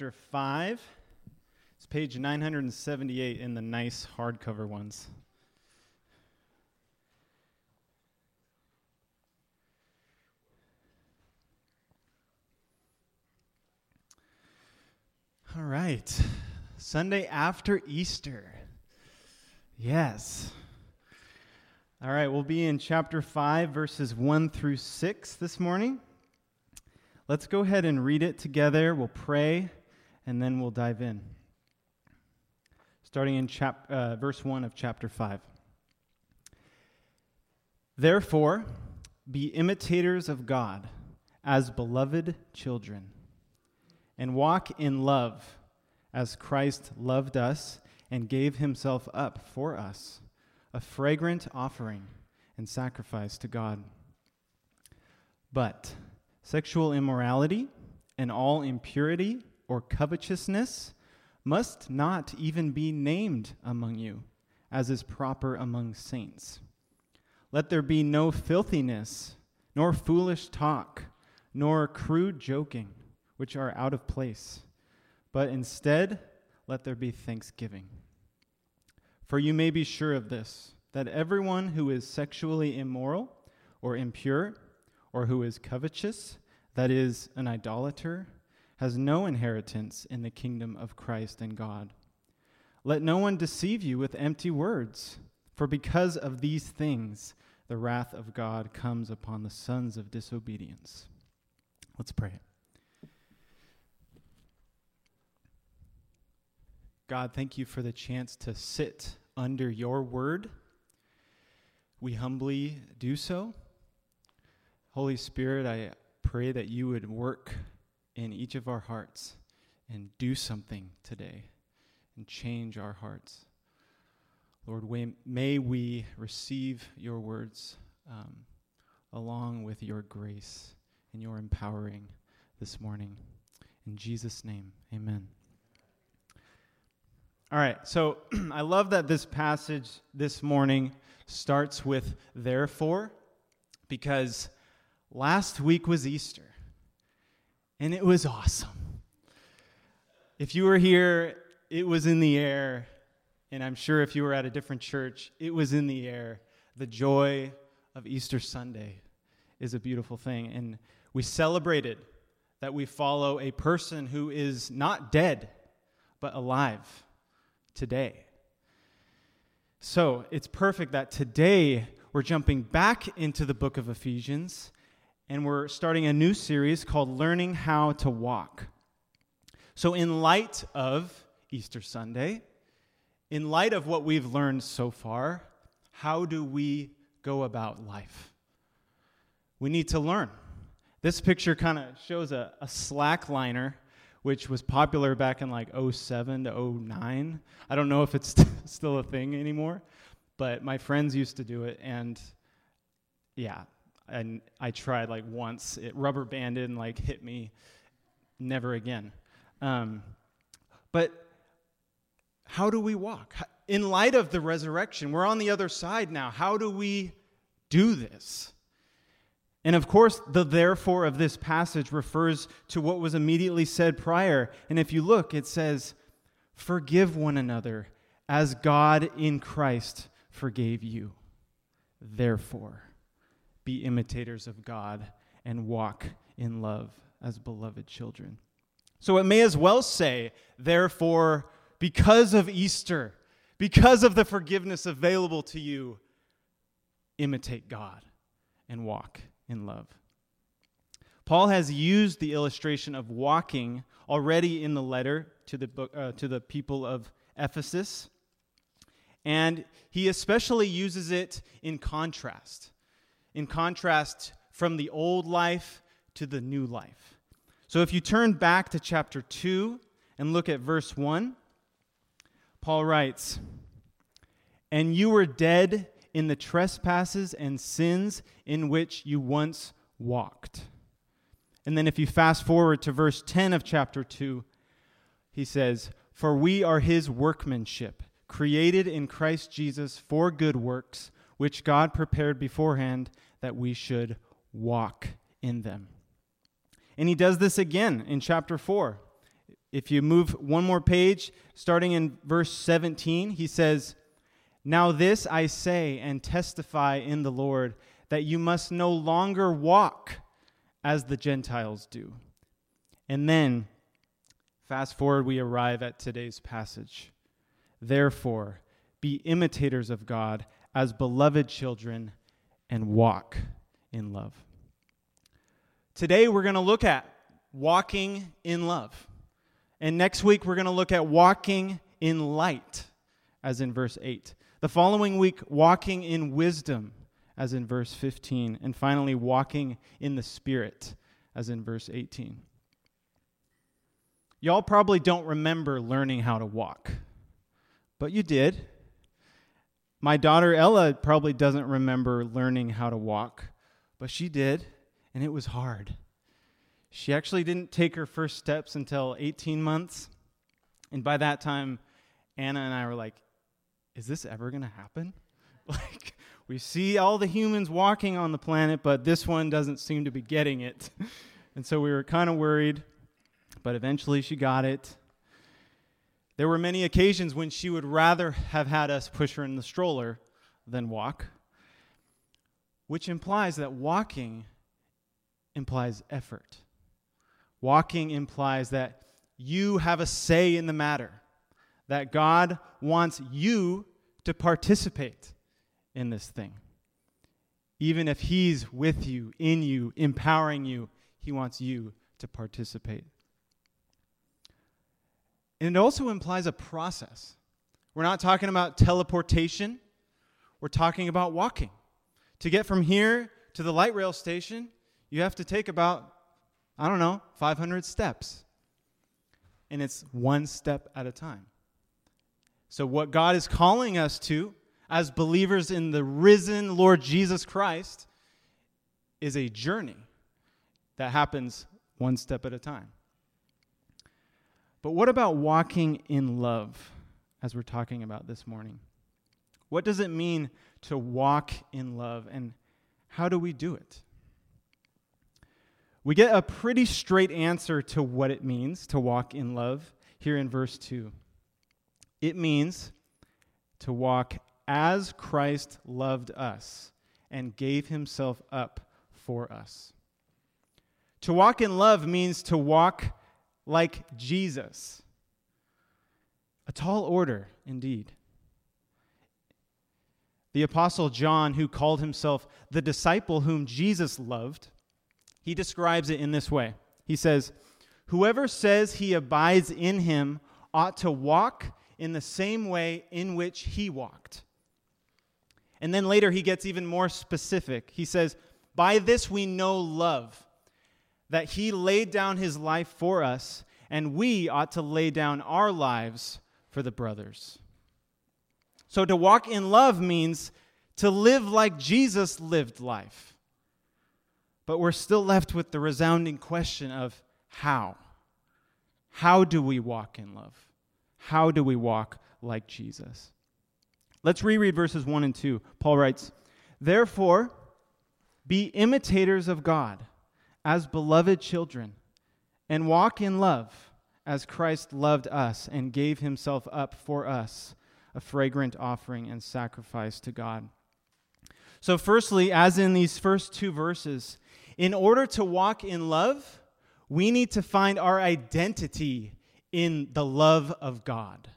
chapter 5. It's page 978 in the nice hardcover ones. All right. Sunday after Easter. Yes. All right, we'll be in chapter 5, verses 1 through 6 this morning. Let's go ahead and read it together. We'll pray, and then we'll dive in. Starting in chap- uh, verse 1 of chapter 5. Therefore, be imitators of God as beloved children, and walk in love as Christ loved us and gave himself up for us, a fragrant offering and sacrifice to God. But Sexual immorality and all impurity or covetousness must not even be named among you, as is proper among saints. Let there be no filthiness, nor foolish talk, nor crude joking, which are out of place, but instead let there be thanksgiving. For you may be sure of this, that everyone who is sexually immoral or impure, or who is covetous, that is, an idolater, has no inheritance in the kingdom of Christ and God. Let no one deceive you with empty words, for because of these things the wrath of God comes upon the sons of disobedience. Let's pray. God, thank you for the chance to sit under your word. We humbly do so. Holy Spirit, I pray that you would work in each of our hearts and do something today and change our hearts. Lord, may we receive your words um, along with your grace and your empowering this morning. In Jesus' name, amen. All right, so I love that this passage this morning starts with therefore, because Last week was Easter, and it was awesome. If you were here, it was in the air, and I'm sure if you were at a different church, it was in the air. The joy of Easter Sunday is a beautiful thing, and we celebrated that we follow a person who is not dead, but alive today. So it's perfect that today we're jumping back into the book of Ephesians and we're starting a new series called Learning How to Walk. So, in light of Easter Sunday, in light of what we've learned so far, how do we go about life? We need to learn. This picture kind of shows a, a slack liner, which was popular back in like 07 to 09. I don't know if it's still a thing anymore, but my friends used to do it, and yeah, and I tried like once. It rubber banded and like hit me. Never again. Um, but how do we walk? In light of the resurrection, we're on the other side now. How do we do this? And of course, the therefore of this passage refers to what was immediately said prior. And if you look, it says, Forgive one another as God in Christ forgave you. Therefore be imitators of God and walk in love as beloved children. So it may as well say, therefore, because of Easter, because of the forgiveness available to you, imitate God and walk in love. Paul has used the illustration of walking already in the letter to the, book, uh, to the people of Ephesus, and he especially uses it in contrast in contrast from the old life to the new life. So if you turn back to chapter 2 and look at verse 1, Paul writes, And you were dead in the trespasses and sins in which you once walked. And then if you fast forward to verse 10 of chapter 2, he says, For we are his workmanship, created in Christ Jesus for good works which God prepared beforehand that we should walk in them. And he does this again in chapter 4. if you move one more page, starting in verse 17, he says, Now this I say and testify in the Lord, that you must no longer walk as the Gentiles do. And then, fast forward, we arrive at today's passage. Therefore, be imitators of God as beloved children and walk in love. Today, we're going to look at walking in love. And next week, we're going to look at walking in light, as in verse 8. The following week, walking in wisdom, as in verse 15. And finally, walking in the Spirit, as in verse 18. Y'all probably don't remember learning how to walk, but you did. My daughter Ella probably doesn't remember learning how to walk, but she did, and it was hard. She actually didn't take her first steps until 18 months. And by that time, Anna and I were like, is this ever going to happen? Like, we see all the humans walking on the planet, but this one doesn't seem to be getting it. and so we were kind of worried, but eventually she got it. There were many occasions when she would rather have had us push her in the stroller than walk, which implies that walking implies effort. Walking implies that you have a say in the matter, that God wants you to participate in this thing. Even if He's with you, in you, empowering you, He wants you to participate. And it also implies a process. We're not talking about teleportation, we're talking about walking. To get from here to the light rail station, you have to take about I don't know, 500 steps. And it's one step at a time. So, what God is calling us to as believers in the risen Lord Jesus Christ is a journey that happens one step at a time. But what about walking in love, as we're talking about this morning? What does it mean to walk in love, and how do we do it? We get a pretty straight answer to what it means to walk in love here in verse 2. It means to walk as Christ loved us and gave himself up for us. To walk in love means to walk like Jesus. A tall order, indeed. The Apostle John, who called himself the disciple whom Jesus loved, he describes it in this way He says, Whoever says he abides in him ought to walk in the same way in which he walked. And then later he gets even more specific. He says, By this we know love, that he laid down his life for us, and we ought to lay down our lives for the brothers. So to walk in love means to live like Jesus lived life. But we're still left with the resounding question of how? How do we walk in love? How do we walk like Jesus? Let's reread verses 1 and 2. Paul writes, Therefore, be imitators of God as beloved children, and walk in love as Christ loved us and gave himself up for us, a fragrant offering and sacrifice to God. So, firstly, as in these first two verses, in order to walk in love, we need to find our identity in the love of God.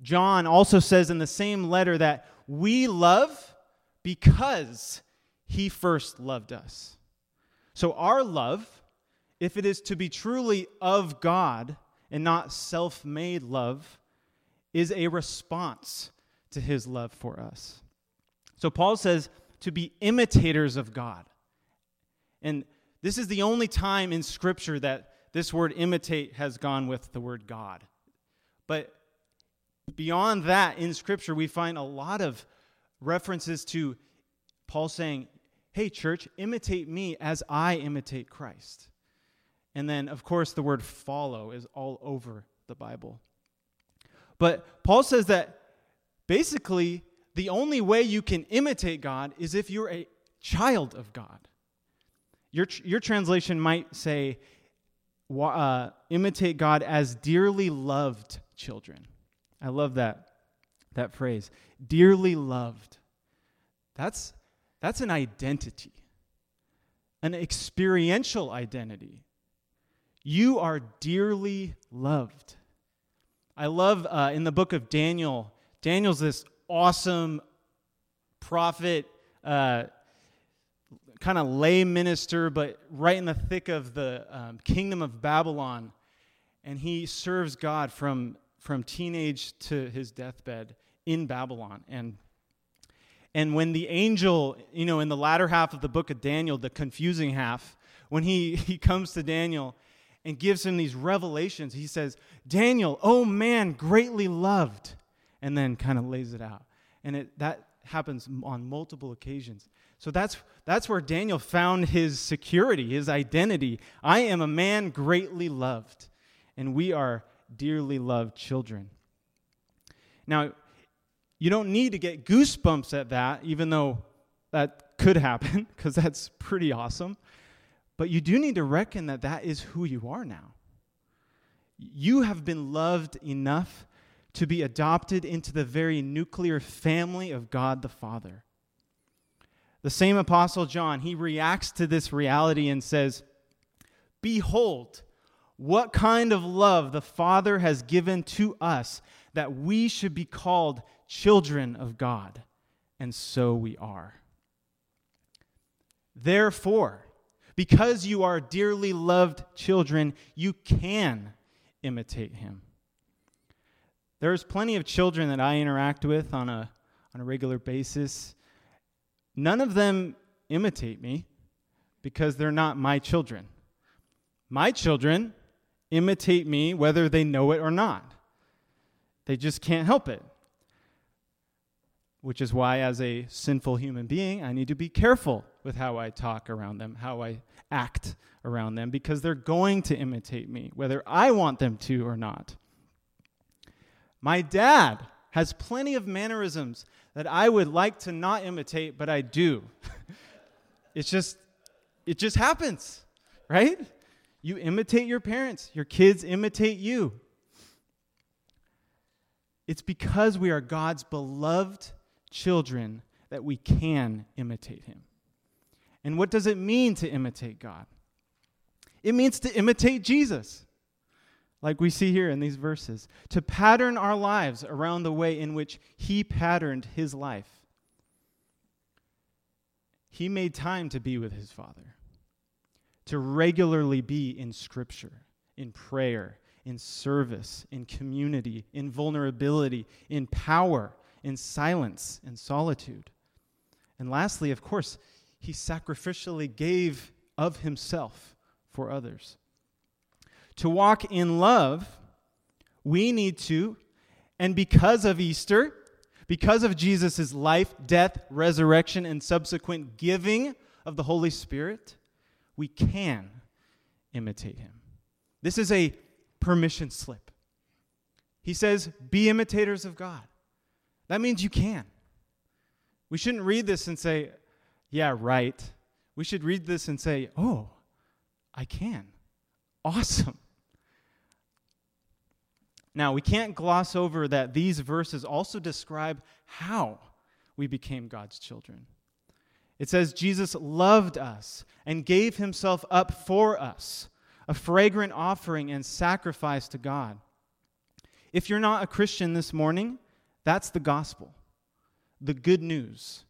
John also says in the same letter that we love because he first loved us. So, our love, if it is to be truly of God and not self made love, is a response to his love for us. So, Paul says to be imitators of God. And this is the only time in Scripture that this word imitate has gone with the word God. But beyond that, in Scripture, we find a lot of references to Paul saying, Hey, church, imitate me as I imitate Christ. And then, of course, the word follow is all over the Bible. But Paul says that basically the only way you can imitate God is if you're a child of God. Your, your translation might say, uh, imitate God as dearly loved children. I love that, that phrase. Dearly loved. That's, that's an identity, an experiential identity. You are dearly loved. I love uh, in the book of Daniel, Daniel's this awesome prophet, uh, kind of lay minister, but right in the thick of the um, kingdom of Babylon. And he serves God from, from teenage to his deathbed in Babylon. And, and when the angel, you know, in the latter half of the book of Daniel, the confusing half, when he, he comes to Daniel and gives him these revelations, he says, Daniel, oh man, greatly loved, and then kind of lays it out. And it, that happens on multiple occasions. So that's, that's where Daniel found his security, his identity. I am a man greatly loved, and we are dearly loved children. Now, you don't need to get goosebumps at that, even though that could happen, because that's pretty awesome. But you do need to reckon that that is who you are now. You have been loved enough to be adopted into the very nuclear family of God the Father. The same Apostle John, he reacts to this reality and says, Behold, what kind of love the Father has given to us that we should be called children of God. And so we are. Therefore, because you are dearly loved children, you can imitate him. There's plenty of children that I interact with on a, on a regular basis None of them imitate me because they're not my children. My children imitate me whether they know it or not. They just can't help it. Which is why, as a sinful human being, I need to be careful with how I talk around them, how I act around them, because they're going to imitate me, whether I want them to or not. My dad has plenty of mannerisms that I would like to not imitate, but I do. it's just, it just happens, right? You imitate your parents, your kids imitate you. It's because we are God's beloved children that we can imitate Him. And what does it mean to imitate God? It means to imitate Jesus like we see here in these verses, to pattern our lives around the way in which He patterned His life. He made time to be with His Father, to regularly be in Scripture, in prayer, in service, in community, in vulnerability, in power, in silence, in solitude. And lastly, of course, He sacrificially gave of Himself for others to walk in love, we need to, and because of Easter, because of Jesus' life, death, resurrection, and subsequent giving of the Holy Spirit, we can imitate him. This is a permission slip. He says, Be imitators of God. That means you can. We shouldn't read this and say, Yeah, right. We should read this and say, Oh, I can. Awesome. Now, we can't gloss over that these verses also describe how we became God's children. It says, Jesus loved us and gave himself up for us, a fragrant offering and sacrifice to God. If you're not a Christian this morning, that's the gospel, the good news.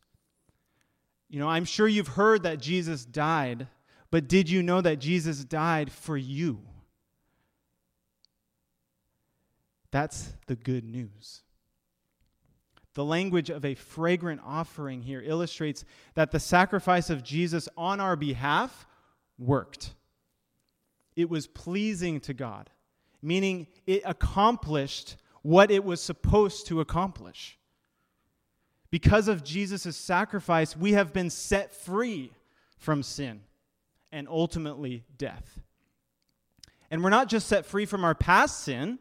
You know, I'm sure you've heard that Jesus died, but did you know that Jesus died for you? That's the good news. The language of a fragrant offering here illustrates that the sacrifice of Jesus on our behalf worked. It was pleasing to God, meaning it accomplished what it was supposed to accomplish. Because of Jesus' sacrifice, we have been set free from sin and ultimately death. And we're not just set free from our past sin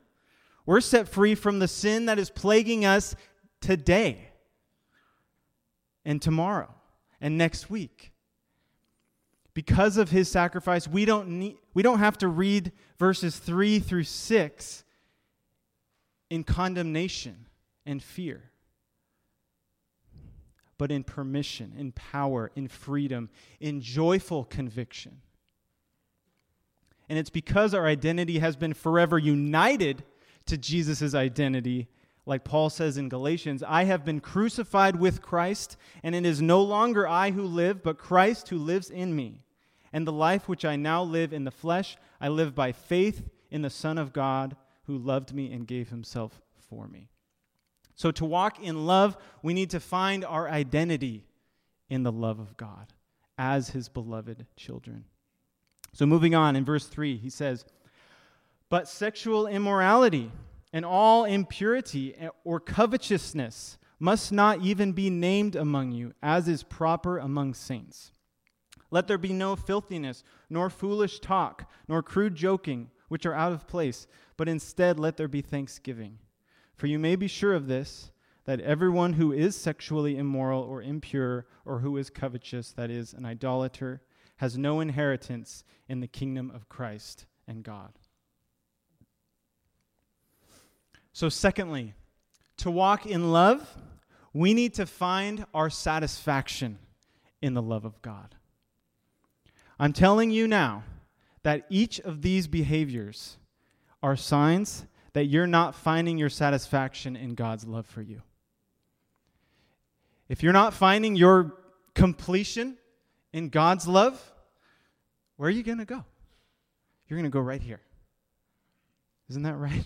we're set free from the sin that is plaguing us today and tomorrow and next week. Because of his sacrifice, we don't, need, We don't have to read verses 3 through 6 in condemnation and fear, but in permission, in power, in freedom, in joyful conviction. And it's because our identity has been forever united to Jesus' identity. Like Paul says in Galatians, I have been crucified with Christ, and it is no longer I who live, but Christ who lives in me. And the life which I now live in the flesh, I live by faith in the Son of God who loved me and gave himself for me. So, to walk in love, we need to find our identity in the love of God as his beloved children. So, moving on in verse 3, he says, But sexual immorality and all impurity or covetousness must not even be named among you, as is proper among saints. Let there be no filthiness, nor foolish talk, nor crude joking, which are out of place, but instead let there be thanksgiving. For you may be sure of this, that everyone who is sexually immoral or impure, or who is covetous, that is, an idolater, has no inheritance in the kingdom of Christ and God. So, secondly, to walk in love, we need to find our satisfaction in the love of God. I'm telling you now that each of these behaviors are signs that you're not finding your satisfaction in God's love for you. If you're not finding your completion in God's love, where are you going to go? You're going to go right here. Isn't that right?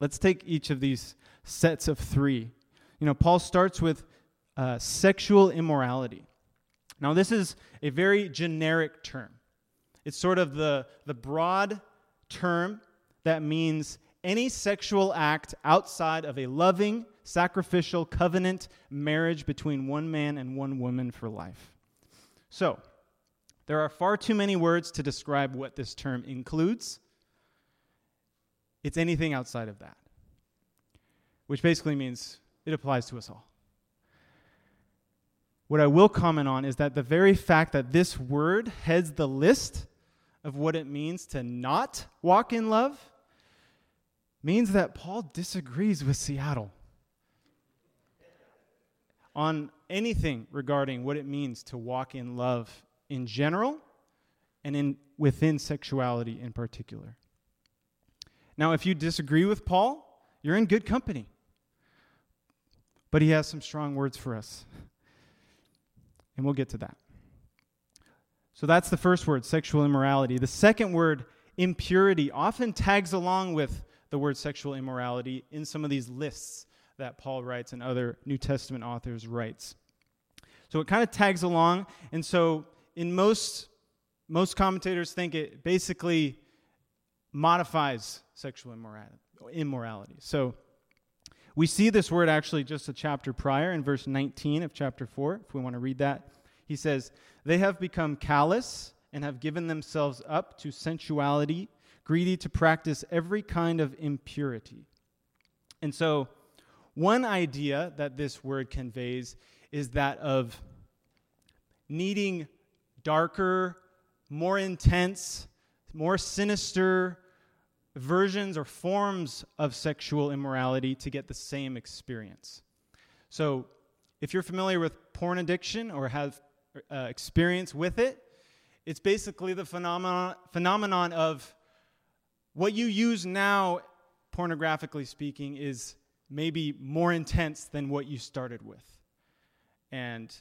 Let's take each of these sets of three. You know, Paul starts with uh, sexual immorality. Now, this is a very generic term. It's sort of the, the broad term that means any sexual act outside of a loving, sacrificial covenant marriage between one man and one woman for life. So, there are far too many words to describe what this term includes. It's anything outside of that, which basically means it applies to us all. What I will comment on is that the very fact that this word heads the list of what it means to not walk in love means that Paul disagrees with Seattle on anything regarding what it means to walk in love in general and in within sexuality in particular. Now, if you disagree with Paul, you're in good company. But he has some strong words for us. And we'll get to that. So that's the first word, sexual immorality. The second word, impurity, often tags along with the word sexual immorality in some of these lists that Paul writes and other New Testament authors writes. So it kind of tags along, and so in most most commentators think it basically modifies sexual immorality. immorality. So we see this word actually just a chapter prior in verse 19 of chapter 4, if we want to read that. He says, They have become callous and have given themselves up to sensuality, greedy to practice every kind of impurity. And so, one idea that this word conveys is that of needing darker, more intense, more sinister, versions or forms of sexual immorality to get the same experience. So, if you're familiar with porn addiction or have uh, experience with it, it's basically the phenomenon, phenomenon of what you use now, pornographically speaking, is maybe more intense than what you started with. And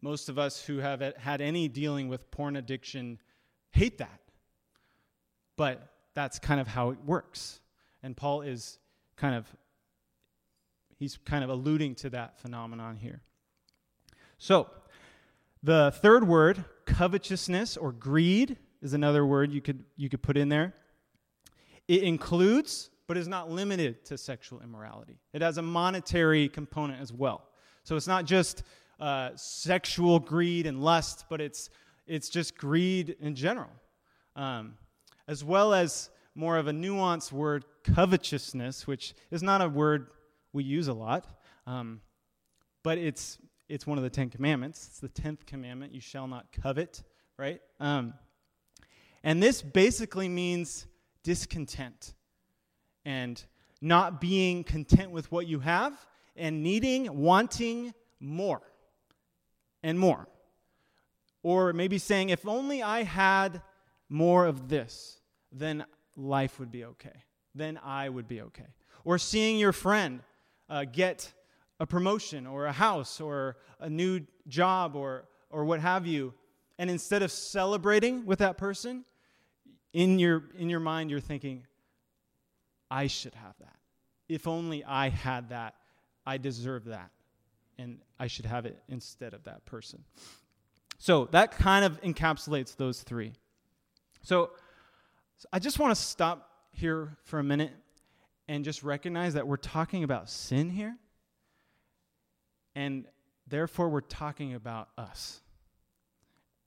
most of us who have had any dealing with porn addiction hate that. But that's kind of how it works. And Paul is kind of he's kind of alluding to that phenomenon here. So, the third word, covetousness or greed, is another word you could you could put in there. It includes but is not limited to sexual immorality. It has a monetary component as well. So it's not just uh, sexual greed and lust, but it's it's just greed in general. Um, as well as more of a nuanced word, covetousness, which is not a word we use a lot, um, but it's, it's one of the Ten Commandments. It's the tenth commandment you shall not covet, right? Um, And this basically means discontent and not being content with what you have and needing, wanting more and more. Or maybe saying, if only I had more of this, then life would be okay. Then I would be okay. Or seeing your friend uh, get a promotion or a house or a new job or, or what have you. And instead of celebrating with that person, in your, in your mind, you're thinking, I should have that. If only I had that, I deserve that. And I should have it instead of that person. So that kind of encapsulates those three. So, I just want to stop here for a minute and just recognize that we're talking about sin here. And therefore, we're talking about us.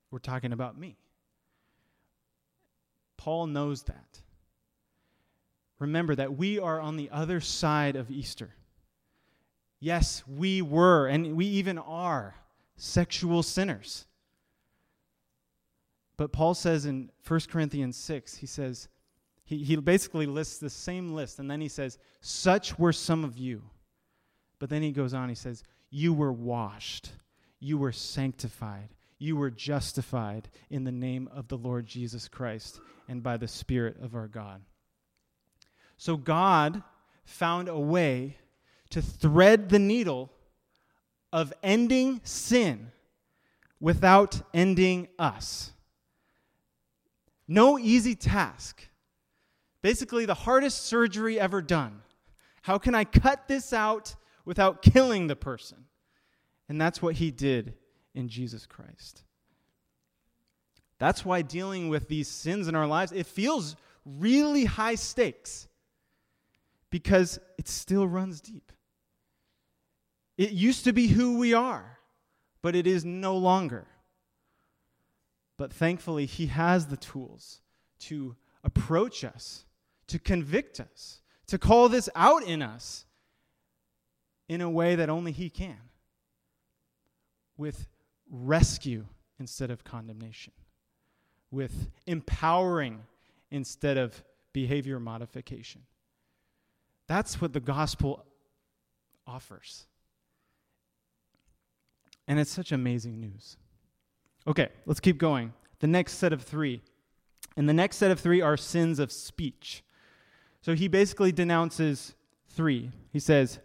We're talking about me. Paul knows that. Remember that we are on the other side of Easter. Yes, we were, and we even are, sexual sinners. But Paul says in 1 Corinthians 6, he says, he, he basically lists the same list, and then he says, Such were some of you. But then he goes on, he says, You were washed, you were sanctified, you were justified in the name of the Lord Jesus Christ and by the Spirit of our God. So God found a way to thread the needle of ending sin without ending us. No easy task. Basically, the hardest surgery ever done. How can I cut this out without killing the person? And that's what he did in Jesus Christ. That's why dealing with these sins in our lives, it feels really high stakes because it still runs deep. It used to be who we are, but it is no longer. But thankfully, He has the tools to approach us, to convict us, to call this out in us in a way that only He can with rescue instead of condemnation, with empowering instead of behavior modification. That's what the gospel offers. And it's such amazing news. Okay, let's keep going. The next set of three. And the next set of three are sins of speech. So he basically denounces three. He says,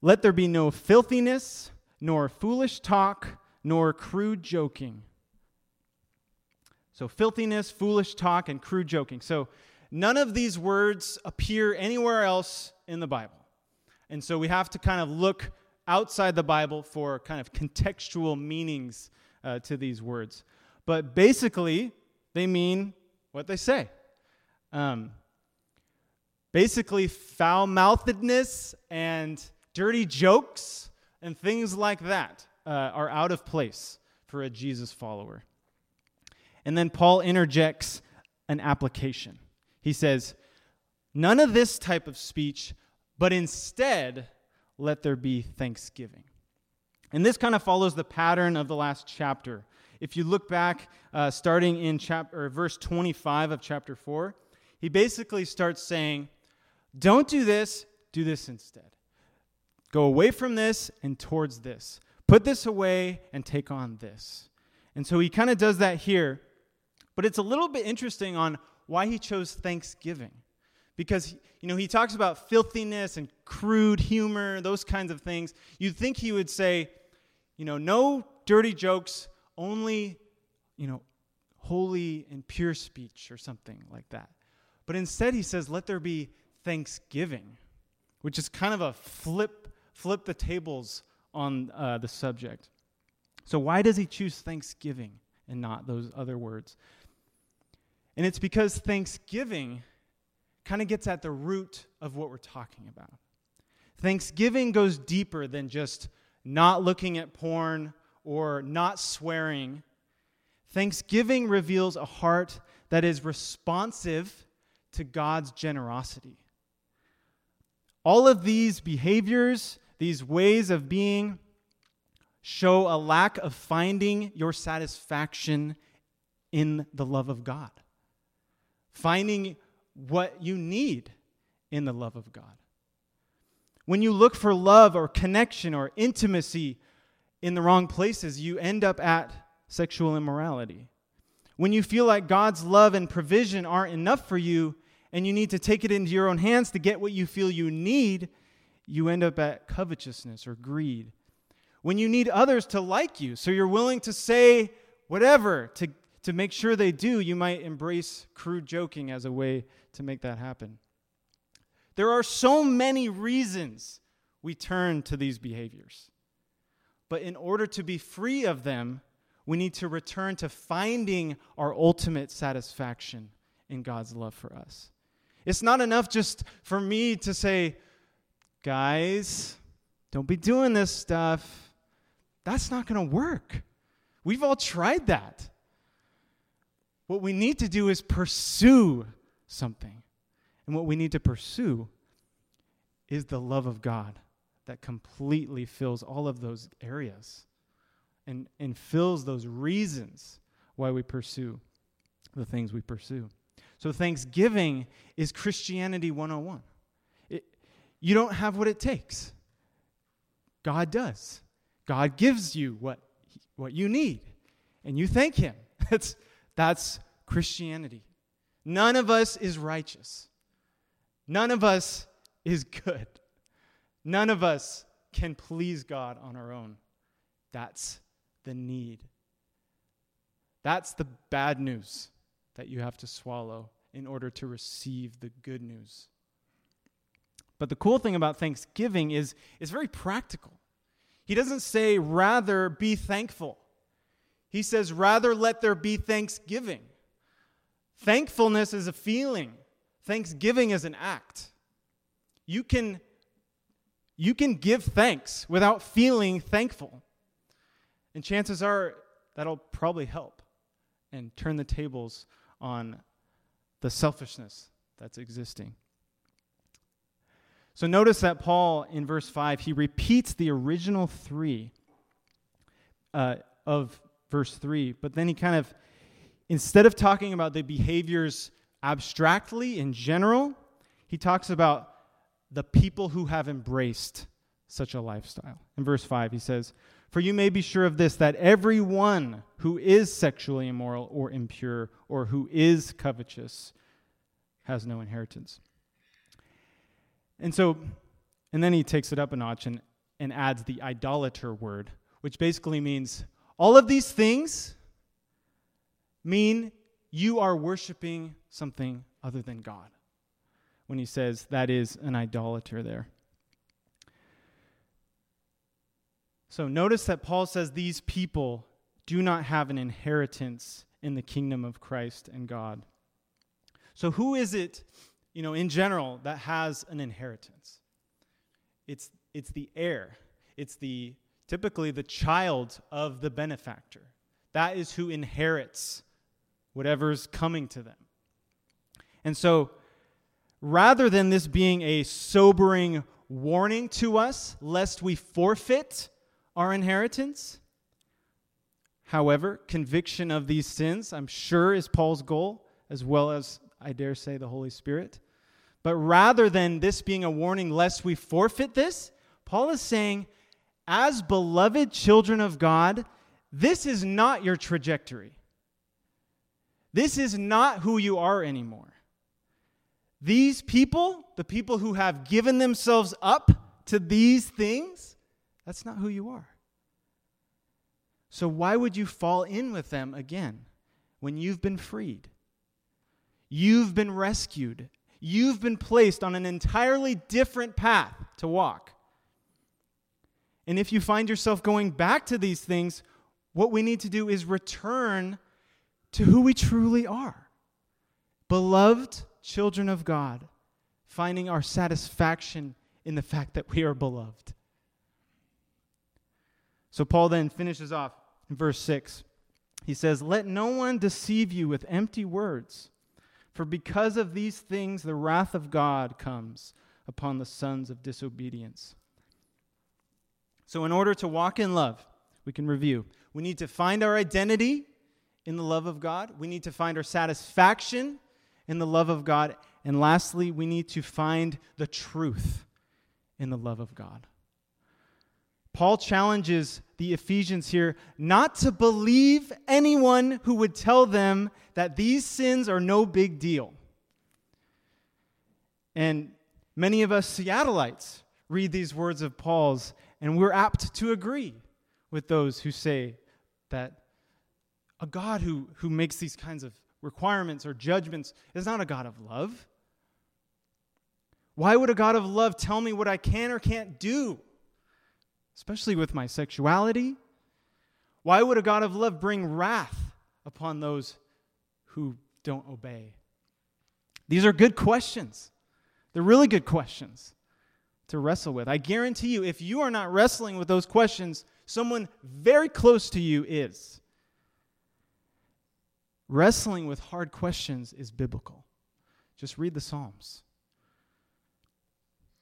Let there be no filthiness, nor foolish talk, nor crude joking. So, filthiness, foolish talk, and crude joking. So, none of these words appear anywhere else in the Bible. And so, we have to kind of look outside the Bible for kind of contextual meanings uh, to these words. But basically, they mean what they say. Um, basically, foul mouthedness and dirty jokes and things like that uh, are out of place for a Jesus follower. And then Paul interjects an application. He says, None of this type of speech, but instead, let there be thanksgiving. And this kind of follows the pattern of the last chapter. If you look back, uh, starting in chapter, verse 25 of chapter 4, he basically starts saying, Don't do this, do this instead. Go away from this and towards this. Put this away and take on this. And so he kind of does that here. But it's a little bit interesting on why he chose thanksgiving. Because, you know, he talks about filthiness and crude humor, those kinds of things. You'd think he would say, you know, no dirty jokes, only, you know, holy and pure speech or something like that. But instead, he says, let there be thanksgiving, which is kind of a flip, flip the tables on uh, the subject. So, why does he choose thanksgiving and not those other words? And it's because thanksgiving kind of gets at the root of what we're talking about. Thanksgiving goes deeper than just not looking at porn or not swearing. Thanksgiving reveals a heart that is responsive to God's generosity. All of these behaviors, these ways of being, show a lack of finding your satisfaction in the love of God. finding what you need in the love of God. When you look for love or connection or intimacy in the wrong places, you end up at sexual immorality. When you feel like God's love and provision aren't enough for you and you need to take it into your own hands to get what you feel you need, you end up at covetousness or greed. When you need others to like you, so you're willing to say whatever to, to make sure they do, you might embrace crude joking as a way to make that happen. There are so many reasons we turn to these behaviors. But in order to be free of them, we need to return to finding our ultimate satisfaction in God's love for us. It's not enough just for me to say, guys, don't be doing this stuff. That's not going to work. We've all tried that. What we need to do is pursue something. And what we need to pursue is the love of God that completely fills all of those areas and, and fills those reasons why we pursue the things we pursue. So, Thanksgiving is Christianity 101. It, you don't have what it takes, God does. God gives you what, what you need, and you thank Him. That's, that's Christianity. None of us is righteous, none of us is good. None of us can please God on our own. That's the need. That's the bad news that you have to swallow in order to receive the good news. But the cool thing about Thanksgiving is it's very practical. He doesn't say, rather be thankful. He says, rather let there be thanksgiving. Thankfulness is a feeling, thanksgiving is an act. You can, you can give thanks without feeling thankful. And chances are that'll probably help and turn the tables on the selfishness that's existing. So notice that Paul in verse 5, he repeats the original three uh, of verse 3, but then he kind of, instead of talking about the behaviors abstractly in general, he talks about the people who have embraced such a lifestyle. In verse 5, he says, for you may be sure of this that everyone who is sexually immoral or impure or who is covetous has no inheritance. And so, and then he takes it up a notch and, and adds the idolater word, which basically means all of these things mean you are worshiping something other than God. When he says that is an idolater there. So notice that Paul says these people do not have an inheritance in the kingdom of Christ and God. So who is it, you know, in general that has an inheritance? It's it's the heir. It's the typically the child of the benefactor. That is who inherits whatever's coming to them. And so rather than this being a sobering warning to us lest we forfeit our inheritance. However, conviction of these sins, I'm sure, is Paul's goal, as well as, I dare say, the Holy Spirit. But rather than this being a warning lest we forfeit this, Paul is saying, as beloved children of God, this is not your trajectory. This is not who you are anymore. These people, the people who have given themselves up to these things, that's not who you are. So, why would you fall in with them again when you've been freed? You've been rescued. You've been placed on an entirely different path to walk. And if you find yourself going back to these things, what we need to do is return to who we truly are beloved children of God, finding our satisfaction in the fact that we are beloved. So Paul then finishes off in verse 6. He says, Let no one deceive you with empty words, for because of these things the wrath of God comes upon the sons of disobedience. So, in order to walk in love, we can review. We need to find our identity in the love of God. We need to find our satisfaction in the love of God. And lastly, we need to find the truth in the love of God. Paul challenges the Ephesians here not to believe anyone who would tell them that these sins are no big deal. And many of us Seattleites read these words of Paul's, and we're apt to agree with those who say that a God who, who makes these kinds of requirements or judgments is not a God of love. Why would a God of love tell me what I can or can't do? especially with my sexuality? Why would a God of love bring wrath upon those who don't obey? These are good questions. They're really good questions to wrestle with. I guarantee you, if you are not wrestling with those questions, someone very close to you is. Wrestling with hard questions is biblical. Just read the Psalms.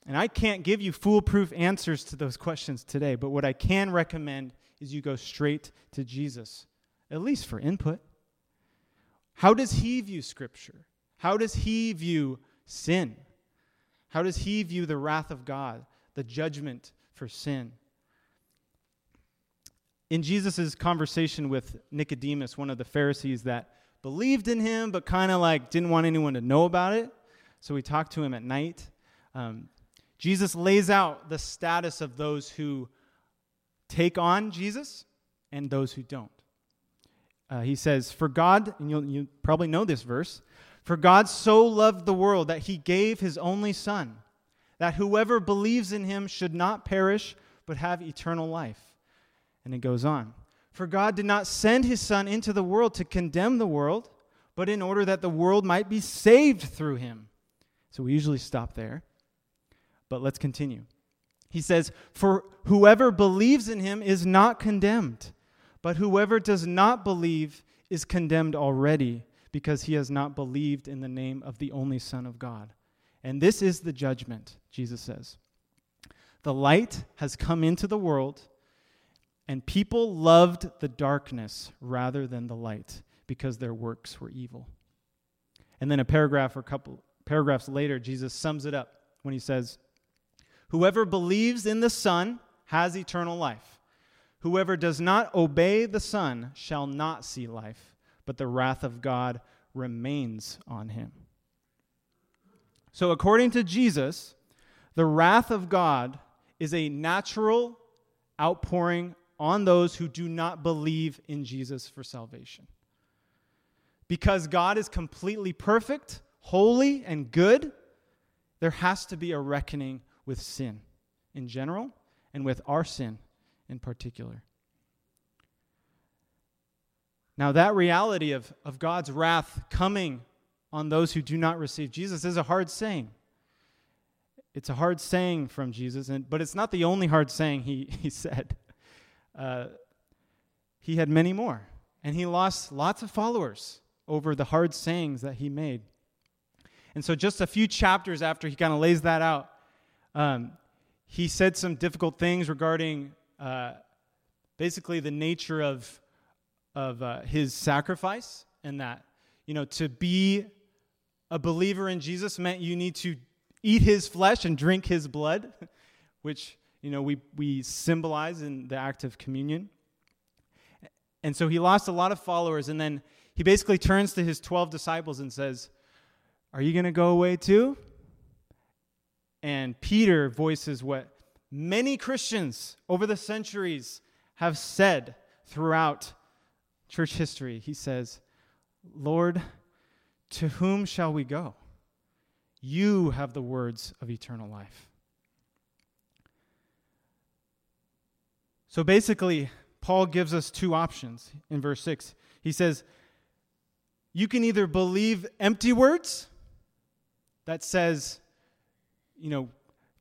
And I can't give you foolproof answers to those questions today, but what I can recommend is you go straight to Jesus, at least for input. How does he view Scripture? How does he view sin? How does he view the wrath of God, the judgment for sin? In Jesus' conversation with Nicodemus, one of the Pharisees that believed in him but kind of like didn't want anyone to know about it, so we talked to him at night. Um, Jesus lays out the status of those who take on Jesus and those who don't. Uh, he says, For God, and you'll, you probably know this verse, for God so loved the world that he gave his only Son, that whoever believes in him should not perish, but have eternal life. And it goes on. For God did not send his Son into the world to condemn the world, but in order that the world might be saved through him. So we usually stop there. But let's continue. He says, For whoever believes in him is not condemned, but whoever does not believe is condemned already, because he has not believed in the name of the only Son of God. And this is the judgment, Jesus says. The light has come into the world, and people loved the darkness rather than the light, because their works were evil. And then a paragraph or a couple paragraphs later, Jesus sums it up when he says, Whoever believes in the Son has eternal life. Whoever does not obey the Son shall not see life, but the wrath of God remains on him. So, according to Jesus, the wrath of God is a natural outpouring on those who do not believe in Jesus for salvation. Because God is completely perfect, holy, and good, there has to be a reckoning with sin in general and with our sin in particular. Now, that reality of, of God's wrath coming on those who do not receive Jesus is a hard saying. It's a hard saying from Jesus, and, but it's not the only hard saying he, he said. Uh, he had many more, and he lost lots of followers over the hard sayings that he made. And so, just a few chapters after he kind of lays that out, um, he said some difficult things regarding uh, basically the nature of, of uh, his sacrifice, and that, you know, to be a believer in Jesus meant you need to eat his flesh and drink his blood, which, you know, we, we symbolize in the act of communion. And so he lost a lot of followers, and then he basically turns to his 12 disciples and says, Are you going to go away too? And Peter voices what many Christians over the centuries have said throughout church history. He says, Lord, to whom shall we go? You have the words of eternal life. So basically, Paul gives us two options in verse 6. He says, You can either believe empty words that says, you know,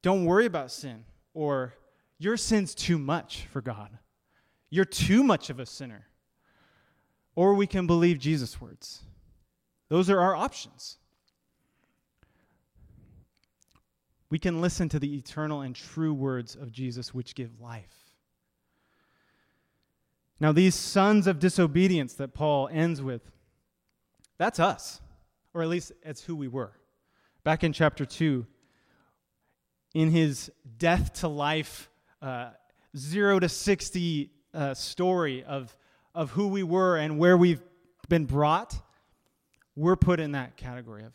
don't worry about sin, or your sin's too much for God. You're too much of a sinner. Or we can believe Jesus' words. Those are our options. We can listen to the eternal and true words of Jesus, which give life. Now, these sons of disobedience that Paul ends with, that's us. or at least it's who we were. Back in chapter 2, in his death to life, uh, zero to 60 uh, story of, of who we were and where we've been brought, we're put in that category of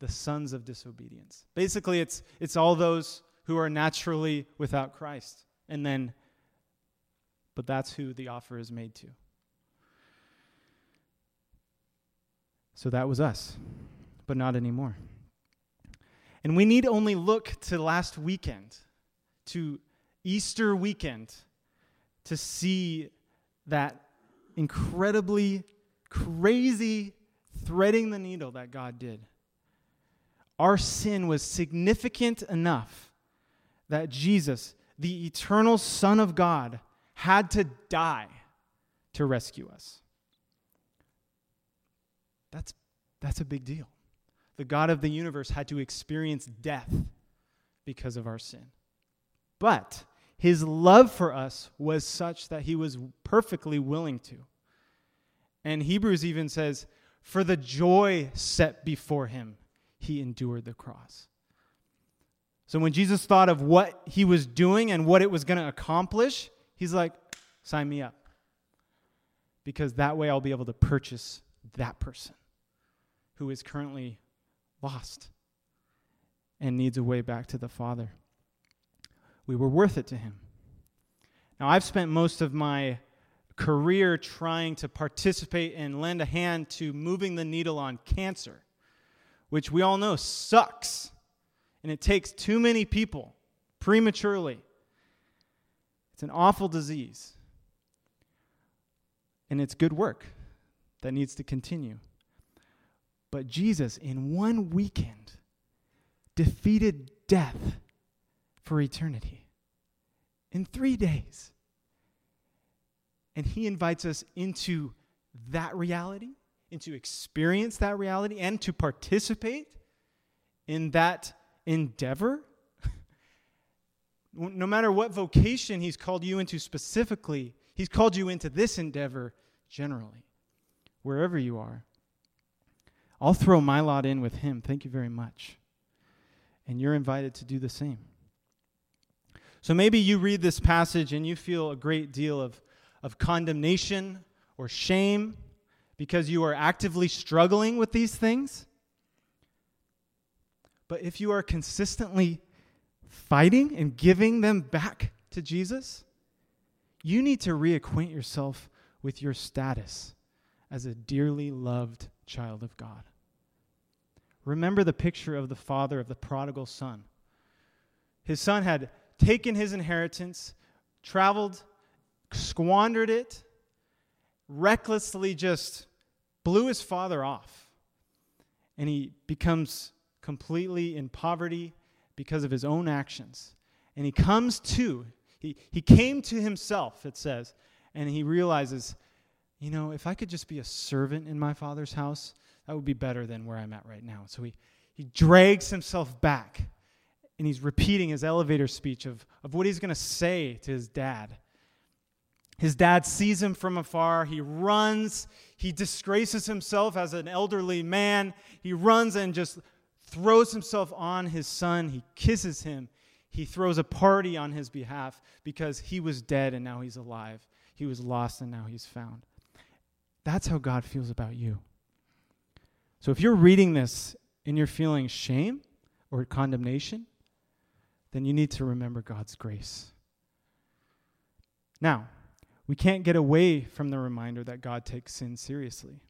the sons of disobedience. Basically, it's, it's all those who are naturally without Christ. And then, but that's who the offer is made to. So that was us, but not anymore. And we need only look to last weekend, to Easter weekend, to see that incredibly crazy threading the needle that God did. Our sin was significant enough that Jesus, the eternal Son of God, had to die to rescue us. That's, that's a big deal. The God of the universe had to experience death because of our sin. But his love for us was such that he was perfectly willing to. And Hebrews even says, For the joy set before him, he endured the cross. So when Jesus thought of what he was doing and what it was going to accomplish, he's like, Sign me up. Because that way I'll be able to purchase that person who is currently lost and needs a way back to the Father. We were worth it to him. Now, I've spent most of my career trying to participate and lend a hand to moving the needle on cancer, which we all know sucks. And it takes too many people prematurely. It's an awful disease. And it's good work that needs to continue. But Jesus, in one weekend, defeated death for eternity in three days. And he invites us into that reality, into experience that reality, and to participate in that endeavor. No matter what vocation he's called you into specifically, he's called you into this endeavor generally, wherever you are. I'll throw my lot in with him. Thank you very much. And you're invited to do the same. So maybe you read this passage and you feel a great deal of, of condemnation or shame because you are actively struggling with these things. But if you are consistently fighting and giving them back to Jesus, you need to reacquaint yourself with your status as a dearly loved child of God. Remember the picture of the father of the prodigal son. His son had taken his inheritance, traveled, squandered it, recklessly just blew his father off. And he becomes completely in poverty because of his own actions. And he comes to, he, he came to himself, it says, and he realizes you know, if I could just be a servant in my father's house, that would be better than where I'm at right now. So he, he drags himself back and he's repeating his elevator speech of, of what he's going to say to his dad. His dad sees him from afar. He runs. He disgraces himself as an elderly man. He runs and just throws himself on his son. He kisses him. He throws a party on his behalf because he was dead and now he's alive. He was lost and now he's found. That's how God feels about you. So if you're reading this and you're feeling shame or condemnation, then you need to remember God's grace. Now, we can't get away from the reminder that God takes sin seriously.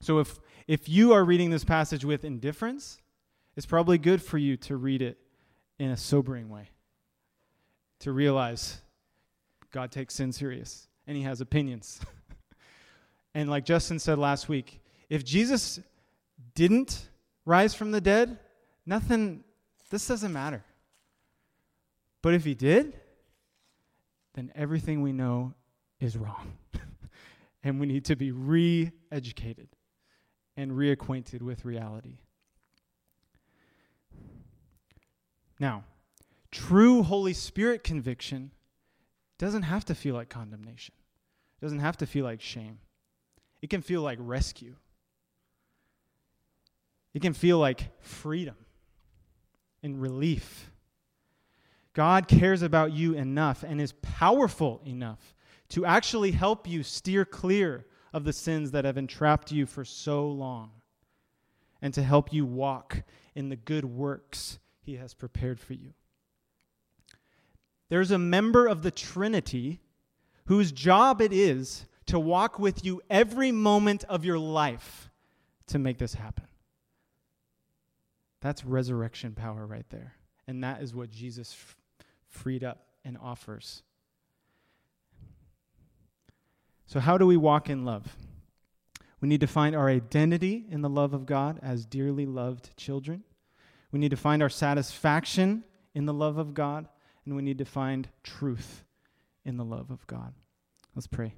So if if you are reading this passage with indifference, it's probably good for you to read it in a sobering way. To realize God takes sin serious and he has opinions. And like Justin said last week, if Jesus didn't rise from the dead, nothing, this doesn't matter. But if he did, then everything we know is wrong. and we need to be re educated and reacquainted with reality. Now, true Holy Spirit conviction doesn't have to feel like condemnation, it doesn't have to feel like shame. It can feel like rescue. It can feel like freedom and relief. God cares about you enough and is powerful enough to actually help you steer clear of the sins that have entrapped you for so long and to help you walk in the good works he has prepared for you. There's a member of the Trinity whose job it is to walk with you every moment of your life to make this happen. That's resurrection power right there. And that is what Jesus f- freed up and offers. So, how do we walk in love? We need to find our identity in the love of God as dearly loved children. We need to find our satisfaction in the love of God. And we need to find truth in the love of God. Let's pray.